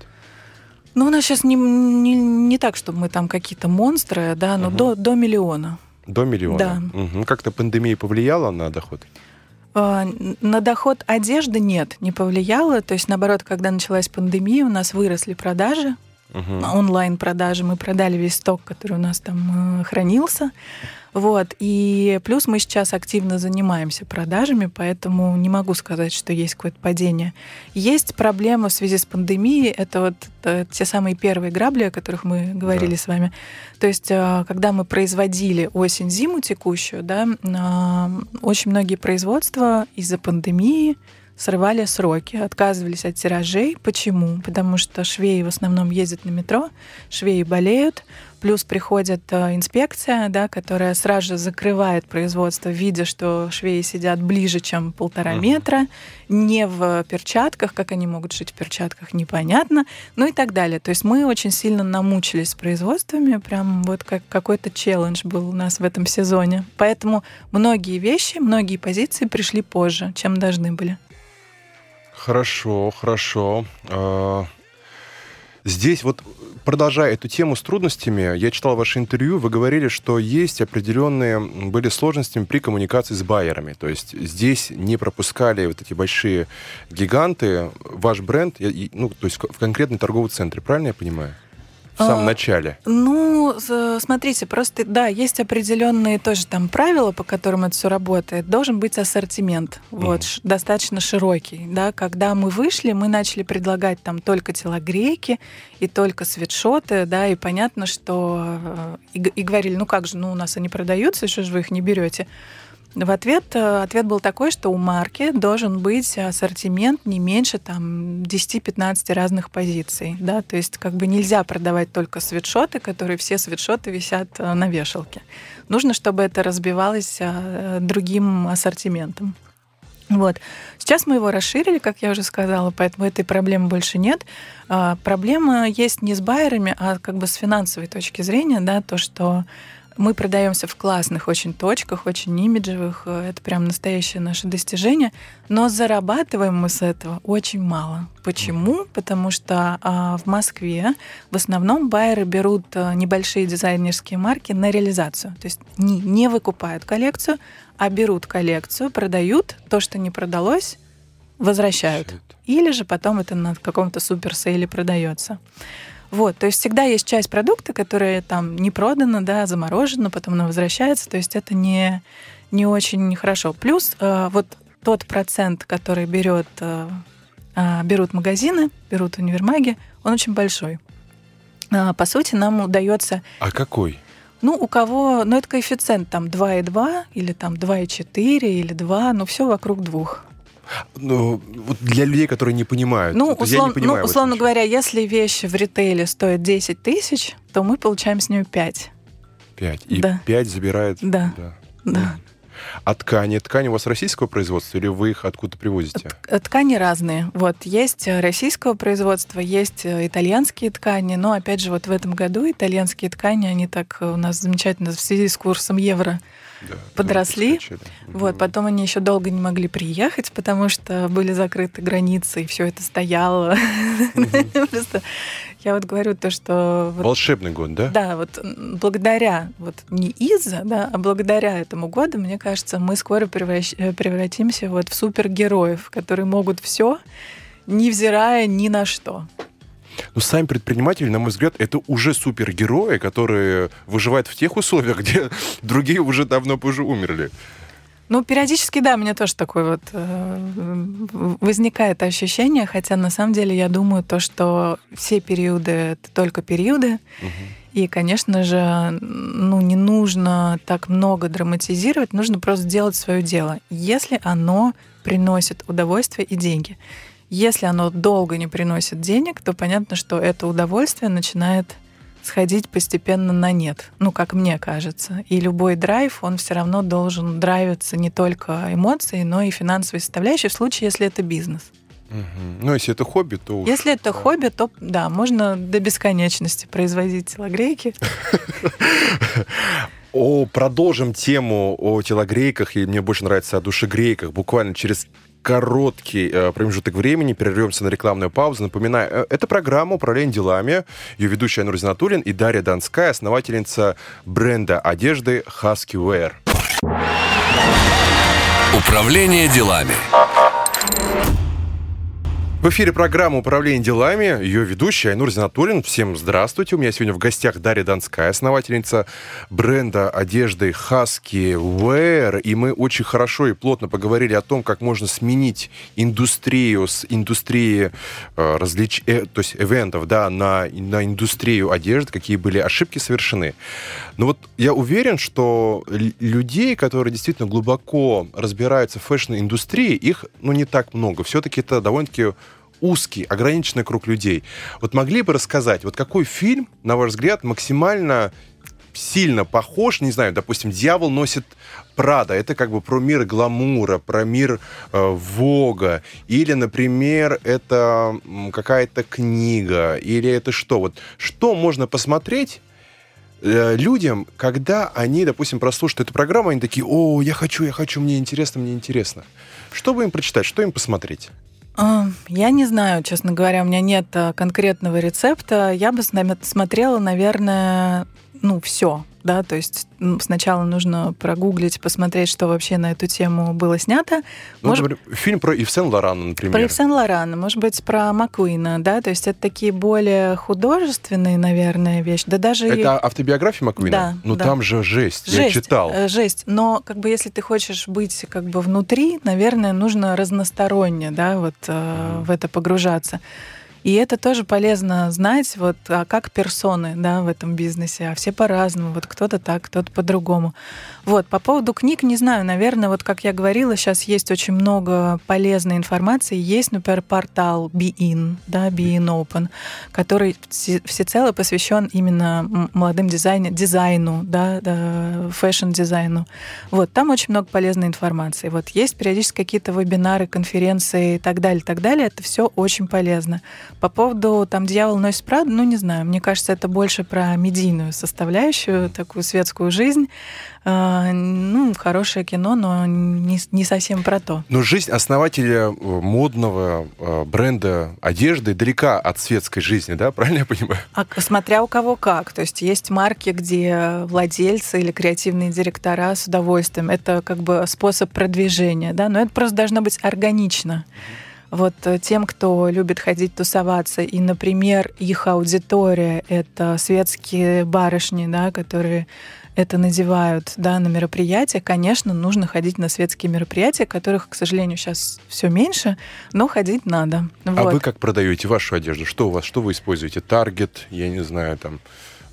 Ну, у нас сейчас не, не, не так, чтобы мы там какие-то монстры, да, но угу. до, до миллиона. До миллиона? Да. Угу. Как-то пандемия повлияла на доход? А, на доход одежды нет, не повлияла. То есть, наоборот, когда началась пандемия, у нас выросли продажи, угу. онлайн-продажи. Мы продали весь сток, который у нас там э, хранился. Вот. И плюс мы сейчас активно занимаемся продажами, поэтому не могу сказать, что есть какое-то падение. Есть проблема в связи с пандемией. Это вот это те самые первые грабли, о которых мы говорили да. с вами. То есть, э, когда мы производили осень-зиму текущую, да, э, очень многие производства из-за пандемии срывали сроки, отказывались от тиражей. Почему? Потому что швеи в основном ездят на метро, швеи болеют, плюс приходит э, инспекция, да, которая сразу же закрывает производство, видя, что швеи сидят ближе, чем полтора uh-huh. метра, не в перчатках, как они могут жить в перчатках, непонятно, ну и так далее. То есть мы очень сильно намучились с производствами, прям вот как какой-то челлендж был у нас в этом сезоне. Поэтому многие вещи, многие позиции пришли позже, чем должны были. Хорошо, хорошо. А, здесь вот, продолжая эту тему с трудностями, я читал ваше интервью, вы говорили, что есть определенные были сложности при коммуникации с байерами. То есть здесь не пропускали вот эти большие гиганты ваш бренд, ну, то есть в конкретный торговый центр, правильно я понимаю? В самом а, начале? Ну, смотрите, просто, да, есть определенные тоже там правила, по которым это все работает. Должен быть ассортимент, mm. вот, достаточно широкий, да. Когда мы вышли, мы начали предлагать там только телогрейки и только свитшоты, да, и понятно, что... Э, и, и говорили, ну как же, ну у нас они продаются, что же вы их не берете? В ответ, э, ответ был такой, что у марки должен быть ассортимент не меньше там 10-15 разных позиций. Да? То есть как бы нельзя продавать только свитшоты, которые все свитшоты висят э, на вешалке. Нужно, чтобы это разбивалось э, другим ассортиментом. Вот. Сейчас мы его расширили, как я уже сказала, поэтому этой проблемы больше нет. А, проблема есть не с байерами, а как бы с финансовой точки зрения, да, то, что мы продаемся в классных очень точках, очень имиджевых. Это прям настоящее наше достижение. Но зарабатываем мы с этого очень мало. Почему? Потому что а, в Москве в основном байеры берут а, небольшие дизайнерские марки на реализацию. То есть не, не выкупают коллекцию, а берут коллекцию, продают то, что не продалось, возвращают. Или же потом это на каком-то супер сейле продается. Вот, то есть всегда есть часть продукта, которая там не продана, да, заморожена, потом она возвращается, то есть это не, не очень хорошо. Плюс э, вот тот процент, который берет, э, э, берут магазины, берут универмаги, он очень большой. Э, по сути, нам удается... А какой? Ну, у кого, ну, это коэффициент там 2,2 или там 2,4 или 2, ну, все вокруг двух. Ну, вот для людей, которые не понимают. Ну, услов, не понимаю ну условно говоря, если вещи в ритейле стоят 10 тысяч, то мы получаем с нее 5. 5. И да. 5 забирает. Да. Да. да. А ткани? Ткани у вас российского производства или вы их откуда привозите? Ткани разные. Вот есть российского производства, есть э, итальянские ткани, но опять же вот в этом году итальянские ткани, они так у нас замечательно в связи с курсом евро да, подросли. Вот, потом они еще долго не могли приехать, потому что были закрыты границы, и все это стояло. <laughs> Просто я вот говорю то, что... Волшебный год, да? Да, вот благодаря, вот не из-за, да, а благодаря этому году, мне кажется, мы скоро превратимся вот в супергероев, которые могут все, невзирая ни на что. Но сами предприниматели, на мой взгляд, это уже супергерои, которые выживают в тех условиях, <laughs> где другие уже давно уже умерли. Ну, периодически, да, мне тоже такое вот э, возникает ощущение, хотя на самом деле я думаю то, что все периоды это только периоды, угу. и, конечно же, ну не нужно так много драматизировать, нужно просто делать свое дело, если оно приносит удовольствие и деньги. Если оно долго не приносит денег, то понятно, что это удовольствие начинает сходить постепенно на нет, ну, как мне кажется. И любой драйв, он все равно должен драйвиться не только эмоцией, но и финансовой составляющей, в случае, если это бизнес. Угу. Ну, если это хобби, то... Уж, если это да. хобби, то, да, можно до бесконечности производить телогрейки. О, продолжим тему о телогрейках, и мне больше нравится о душегрейках. Буквально через короткий э, промежуток времени, прервемся на рекламную паузу. Напоминаю, э, это программа «Управление делами». Ее ведущая Айнур Зинатуллин и Дарья Донская, основательница бренда одежды Husky Wear. Управление делами. В эфире программа «Управление делами». Ее ведущий Айнур Зинатуллин. Всем здравствуйте. У меня сегодня в гостях Дарья Донская, основательница бренда одежды Husky Wear. И мы очень хорошо и плотно поговорили о том, как можно сменить индустрию с индустрии э, различ... э, то есть ивентов да, на, на индустрию одежды, какие были ошибки совершены. Но вот я уверен, что людей, которые действительно глубоко разбираются в фэшн-индустрии, их ну, не так много. Все-таки это довольно-таки узкий, ограниченный круг людей. Вот могли бы рассказать, вот какой фильм, на ваш взгляд, максимально сильно похож, не знаю, допустим, «Дьявол носит Прада». Это как бы про мир гламура, про мир э, Вога. Или, например, это какая-то книга. Или это что? Вот что можно посмотреть людям, когда они, допустим, прослушают эту программу, они такие, о, я хочу, я хочу, мне интересно, мне интересно. Что бы им прочитать, что им посмотреть? Я не знаю, честно говоря, у меня нет э, конкретного рецепта. Я бы смотрела, наверное, ну, все да, то есть сначала нужно прогуглить, посмотреть, что вообще на эту тему было снято. Ну, может... например, фильм про Ив Сен-Лорана, например. Про Ив Сен-Лорана, может быть, про Маккуина, да, то есть это такие более художественные, наверное, вещи, да даже... Это автобиография Маккуина? Да. Ну да. там же жесть, жесть, я читал. Э, жесть, но как бы если ты хочешь быть как бы внутри, наверное, нужно разносторонне, да, вот mm. в это погружаться. И это тоже полезно знать, вот, а как персоны да, в этом бизнесе. А все по-разному. Вот кто-то так, кто-то по-другому. Вот, по поводу книг, не знаю, наверное, вот как я говорила, сейчас есть очень много полезной информации. Есть, например, портал Be In, да, Be In Open, который всецело посвящен именно молодым дизайне, дизайну, да, да фэшн-дизайну. Вот, там очень много полезной информации. Вот есть периодически какие-то вебинары, конференции и так далее, так далее. Это все очень полезно. По поводу там «Дьявол носит Прада», ну, не знаю, мне кажется, это больше про медийную составляющую, такую светскую жизнь. А, ну, хорошее кино, но не, не совсем про то. Но жизнь основателя э, модного э, бренда одежды далека от светской жизни, да? Правильно я понимаю? А, смотря у кого как. То есть есть марки, где владельцы или креативные директора с удовольствием. Это как бы способ продвижения, да? Но это просто должно быть органично. Вот э, тем, кто любит ходить тусоваться, и, например, их аудитория — это светские барышни, да, которые это надевают да, на мероприятия, конечно, нужно ходить на светские мероприятия, которых, к сожалению, сейчас все меньше, но ходить надо. А вот. вы как продаете вашу одежду? Что у вас, что вы используете? Таргет, я не знаю, там,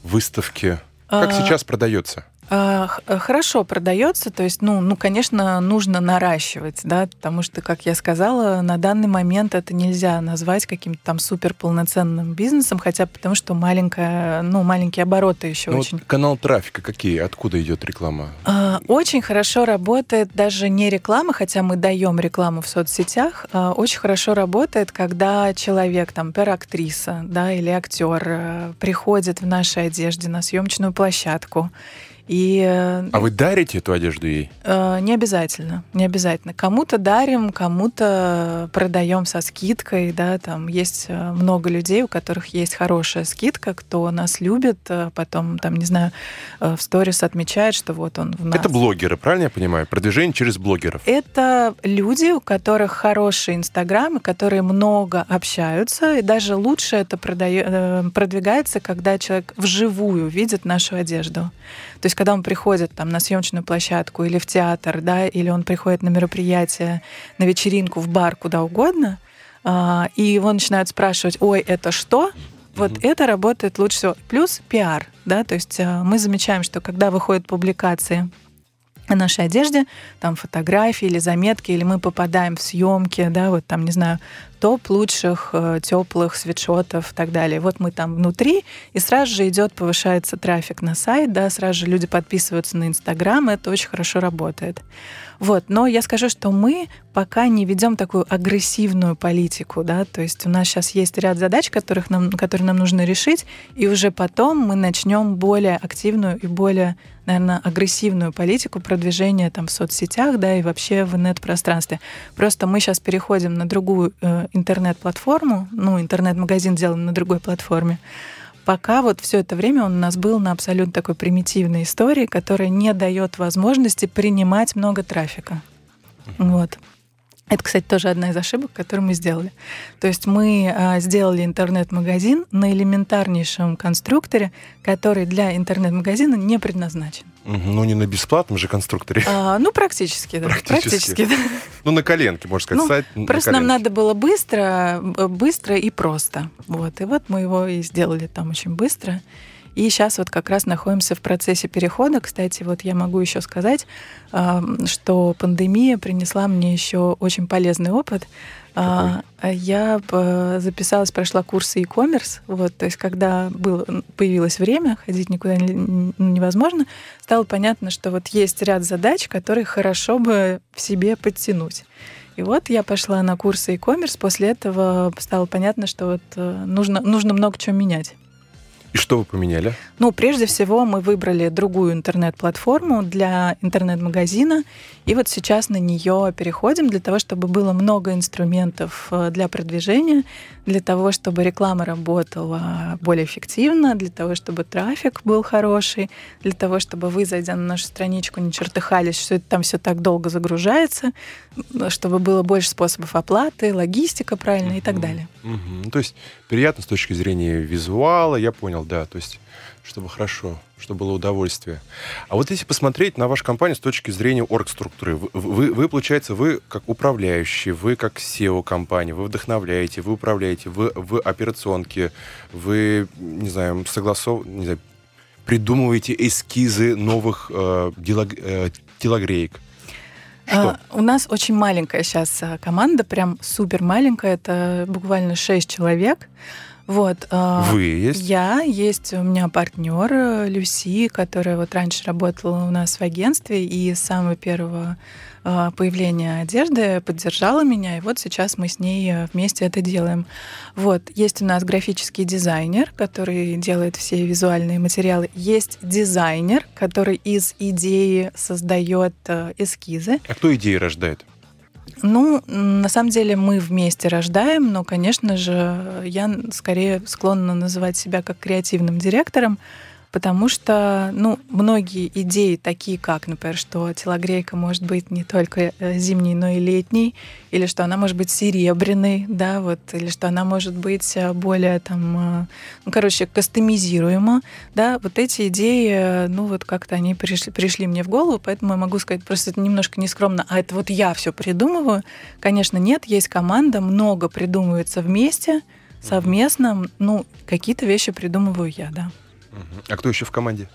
выставки? Как а... сейчас продается? А, э, хорошо продается, то есть, ну, ну, конечно, нужно наращивать, да, потому что, как я сказала, на данный момент это нельзя назвать каким-то там супер полноценным бизнесом, хотя потому что маленькая, ну, маленькие обороты еще ну, очень. Вот канал трафика какие? Откуда идет реклама? А, очень хорошо работает даже не реклама, хотя мы даем рекламу в соцсетях. А, очень хорошо работает, когда человек, там, пер актриса, да, или актер э, приходит в нашей одежде на съемочную площадку и, э, а вы дарите эту одежду ей? Э, не обязательно, не обязательно. Кому-то дарим, кому-то продаем со скидкой, да, там есть э, много людей, у которых есть хорошая скидка, кто нас любит, э, потом, там, не знаю, в сторис отмечает, что вот он в нас. Это блогеры, правильно я понимаю? Продвижение через блогеров. Это люди, у которых хороший Инстаграм, которые много общаются, и даже лучше это продает, продвигается, когда человек вживую видит нашу одежду. То есть, когда он приходит там на съемочную площадку или в театр, да, или он приходит на мероприятие, на вечеринку, в бар, куда угодно, а, и его начинают спрашивать, ой, это что? Вот mm-hmm. это работает лучше всего. Плюс пиар, да, то есть а, мы замечаем, что когда выходят публикации о нашей одежде, там фотографии или заметки, или мы попадаем в съемки, да, вот там, не знаю, топ лучших э, теплых свитшотов и так далее. Вот мы там внутри, и сразу же идет, повышается трафик на сайт, да, сразу же люди подписываются на Инстаграм, это очень хорошо работает. Вот, но я скажу, что мы пока не ведем такую агрессивную политику, да, то есть у нас сейчас есть ряд задач, которых нам, которые нам нужно решить, и уже потом мы начнем более активную и более, наверное, агрессивную политику продвижения там в соцсетях, да, и вообще в инет-пространстве. Просто мы сейчас переходим на другую э, интернет-платформу, ну, интернет-магазин сделан на другой платформе, пока вот все это время он у нас был на абсолютно такой примитивной истории, которая не дает возможности принимать много трафика. Вот. Это, кстати, тоже одна из ошибок, которую мы сделали. То есть мы а, сделали интернет-магазин на элементарнейшем конструкторе, который для интернет-магазина не предназначен. Ну, не на бесплатном же конструкторе. А, ну, практически, да. Практически. практически да. Ну, на коленке, можно сказать, ну, сайт Просто нам надо было быстро, быстро и просто. Вот. И вот мы его и сделали там очень быстро. И сейчас вот как раз находимся в процессе перехода. Кстати, вот я могу еще сказать, что пандемия принесла мне еще очень полезный опыт. А, Какой? Я записалась, прошла курсы e-commerce. Вот, то есть, когда было, появилось время, ходить никуда невозможно, стало понятно, что вот есть ряд задач, которые хорошо бы в себе подтянуть. И вот я пошла на курсы e-commerce, после этого стало понятно, что вот э, нужно, нужно много чего менять. И что вы поменяли? Ну, прежде всего, мы выбрали другую интернет-платформу для интернет-магазина, и вот сейчас на нее переходим для того, чтобы было много инструментов э, для продвижения, для того, чтобы реклама работала более эффективно, для того, чтобы трафик был хороший, для того, чтобы вы, зайдя на нашу страничку, не чертыхались, что это там все так долго загружается, чтобы было больше способов оплаты, логистика правильно uh-huh. и так далее. Uh-huh. То есть приятно с точки зрения визуала, я понял, да, то есть чтобы хорошо, чтобы было удовольствие. А вот если посмотреть на вашу компанию с точки зрения оргструктуры, вы, вы, вы получается, вы как управляющий, вы как SEO компании, вы вдохновляете, вы управляете, вы в операционке, вы, не знаю, согласов, не знаю, придумываете эскизы новых э, делог, э, телогреек. Что? А, у нас очень маленькая сейчас а, команда, прям супер маленькая, это буквально 6 человек. Вот. А, Вы есть? Я, есть у меня партнер э, Люси, которая вот раньше работала у нас в агентстве и с самого первого а, появления одежды поддержала меня, и вот сейчас мы с ней э, вместе это делаем. Вот, есть у нас графический дизайнер, который делает все визуальные материалы. Есть дизайнер, который из идеи создает э, эскизы. А кто идеи рождает? Ну, на самом деле мы вместе рождаем, но, конечно же, я скорее склонна называть себя как креативным директором, потому что, ну, многие идеи, такие как, например, что телогрейка может быть не только э, зимней, но и летней, или что она может быть серебряной, да, вот, или что она может быть э, более там, э, ну, короче, кастомизируема, да, вот эти идеи, ну, вот как-то они пришли, пришли мне в голову, поэтому я могу сказать, просто это немножко нескромно, а это вот я все придумываю. Конечно, нет, есть команда, много придумывается вместе, совместно, ну, какие-то вещи придумываю я, да. А кто еще в команде?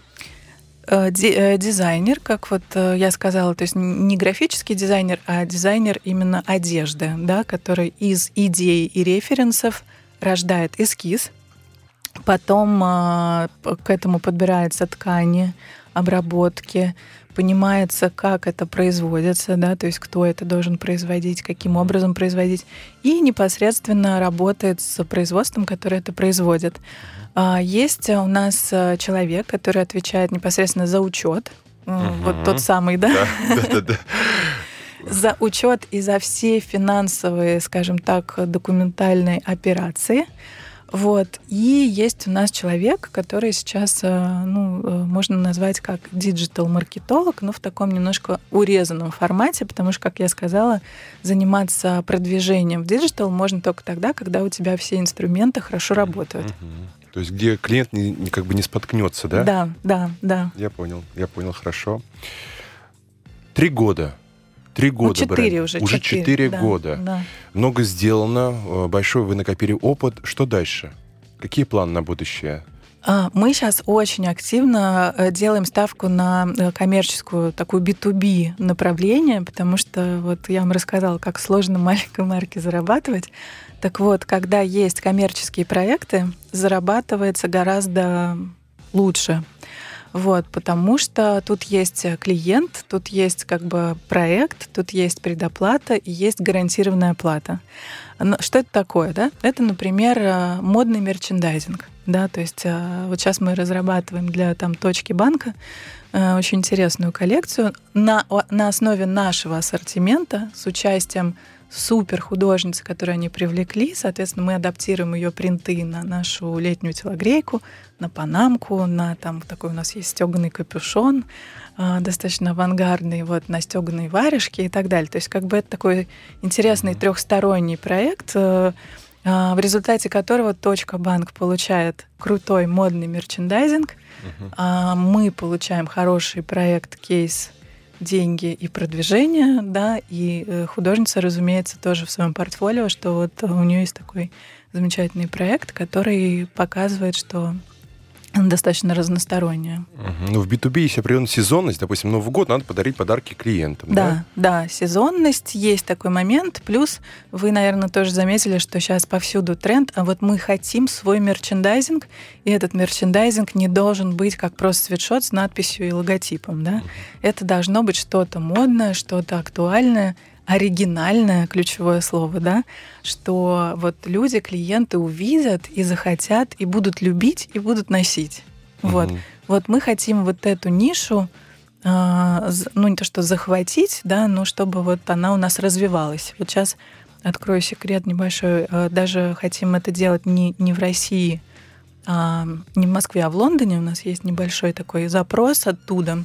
Э, э, дизайнер, как вот э, я сказала, то есть не графический дизайнер, а дизайнер именно одежды, да, который из идей и референсов рождает эскиз, потом к этому подбираются ткани, обработки, понимается, как это производится, да, то есть кто это должен производить, каким образом производить, и непосредственно работает с производством, которое это производит. А, есть у нас э, человек, который отвечает непосредственно за учет, угу. вот тот самый, да? Да, да, да. <laughs> За учет и за все финансовые, скажем так, документальные операции. Вот. И есть у нас человек, который сейчас, э, ну, э, можно назвать как digital-маркетолог, но в таком немножко урезанном формате, потому что, как я сказала, заниматься продвижением в digital можно только тогда, когда у тебя все инструменты хорошо работают. То есть где клиент не, не, как бы не споткнется, да? Да, да, да. Я понял, я понял, хорошо. Три года Три года. Ну, четыре уже. Уже четыре да, года. Да. Много сделано, э, большой вы накопили опыт. Что дальше? Какие планы на будущее? А, мы сейчас очень активно э, делаем ставку на э, коммерческую такую B2B направление, потому что вот я вам рассказала, как сложно <laughs> маленькой марке зарабатывать. Так вот, когда есть коммерческие проекты, зарабатывается гораздо лучше. Вот, потому что тут есть клиент, тут есть как бы проект, тут есть предоплата и есть гарантированная плата. Что это такое, да? Это, например, э, модный мерчендайзинг, да, то есть э, вот сейчас мы разрабатываем для там точки банка э, очень интересную коллекцию на, на основе нашего ассортимента с участием супер художницы, которую они привлекли. Соответственно, мы адаптируем ее принты на нашу летнюю телогрейку, на панамку, на там такой у нас есть стеганый капюшон, э, достаточно авангардный, вот на стеганые варежки и так далее. То есть как бы это такой интересный трехсторонний проект, э, э, в результате которого Точка Банк получает крутой модный мерчендайзинг, uh-huh. а мы получаем хороший проект, кейс деньги и продвижение, да, и э, художница, разумеется, тоже в своем портфолио, что вот у нее есть такой замечательный проект, который показывает, что достаточно разносторонняя. Угу. Ну, в B2B есть определенная сезонность. Допустим, Новый год надо подарить подарки клиентам. Да, да, да, сезонность, есть такой момент. Плюс вы, наверное, тоже заметили, что сейчас повсюду тренд, а вот мы хотим свой мерчендайзинг, и этот мерчендайзинг не должен быть как просто свитшот с надписью и логотипом. Да? Угу. Это должно быть что-то модное, что-то актуальное, оригинальное ключевое слово, да, что вот люди, клиенты увидят и захотят, и будут любить, и будут носить. Угу. Вот. Вот мы хотим вот эту нишу, э, ну не то что захватить, да, но чтобы вот она у нас развивалась. Вот сейчас открою секрет небольшой, э, даже хотим это делать не, не в России, а, не в Москве, а в Лондоне у нас есть небольшой такой запрос оттуда.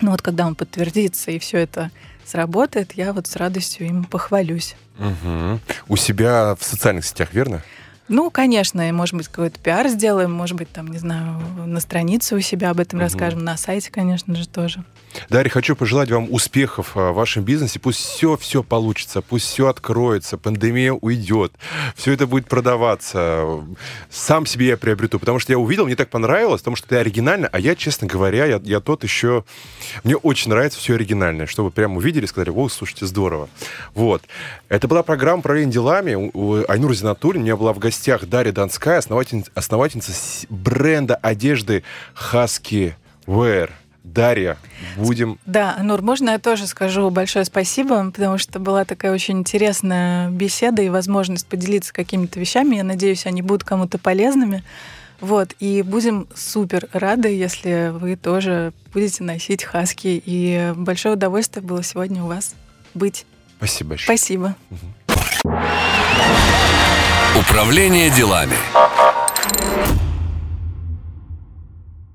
Ну вот когда он подтвердится и все это сработает, я вот с радостью им похвалюсь. Угу. У себя в социальных сетях, верно? Ну, конечно, и, может быть, какой-то пиар сделаем, может быть, там, не знаю, на странице у себя об этом угу. расскажем, на сайте, конечно же, тоже. Дарья, хочу пожелать вам успехов а, в вашем бизнесе. Пусть все-все получится, пусть все откроется, пандемия уйдет, все это будет продаваться. Сам себе я приобрету, потому что я увидел, мне так понравилось, потому что это оригинально, а я, честно говоря, я, я тот еще... Мне очень нравится все оригинальное, чтобы прямо увидели сказали, о, слушайте, здорово. Вот. Это была программа «Управление делами». Айнур Зинатуллин. У меня была в гостях Дарья Донская, основательница, основательница бренда одежды Husky Wear. Дарья, будем... Да, Нур, можно я тоже скажу большое спасибо, потому что была такая очень интересная беседа и возможность поделиться какими-то вещами. Я надеюсь, они будут кому-то полезными. Вот, и будем супер рады, если вы тоже будете носить хаски. И большое удовольствие было сегодня у вас быть. Спасибо большое. Спасибо. Управление делами.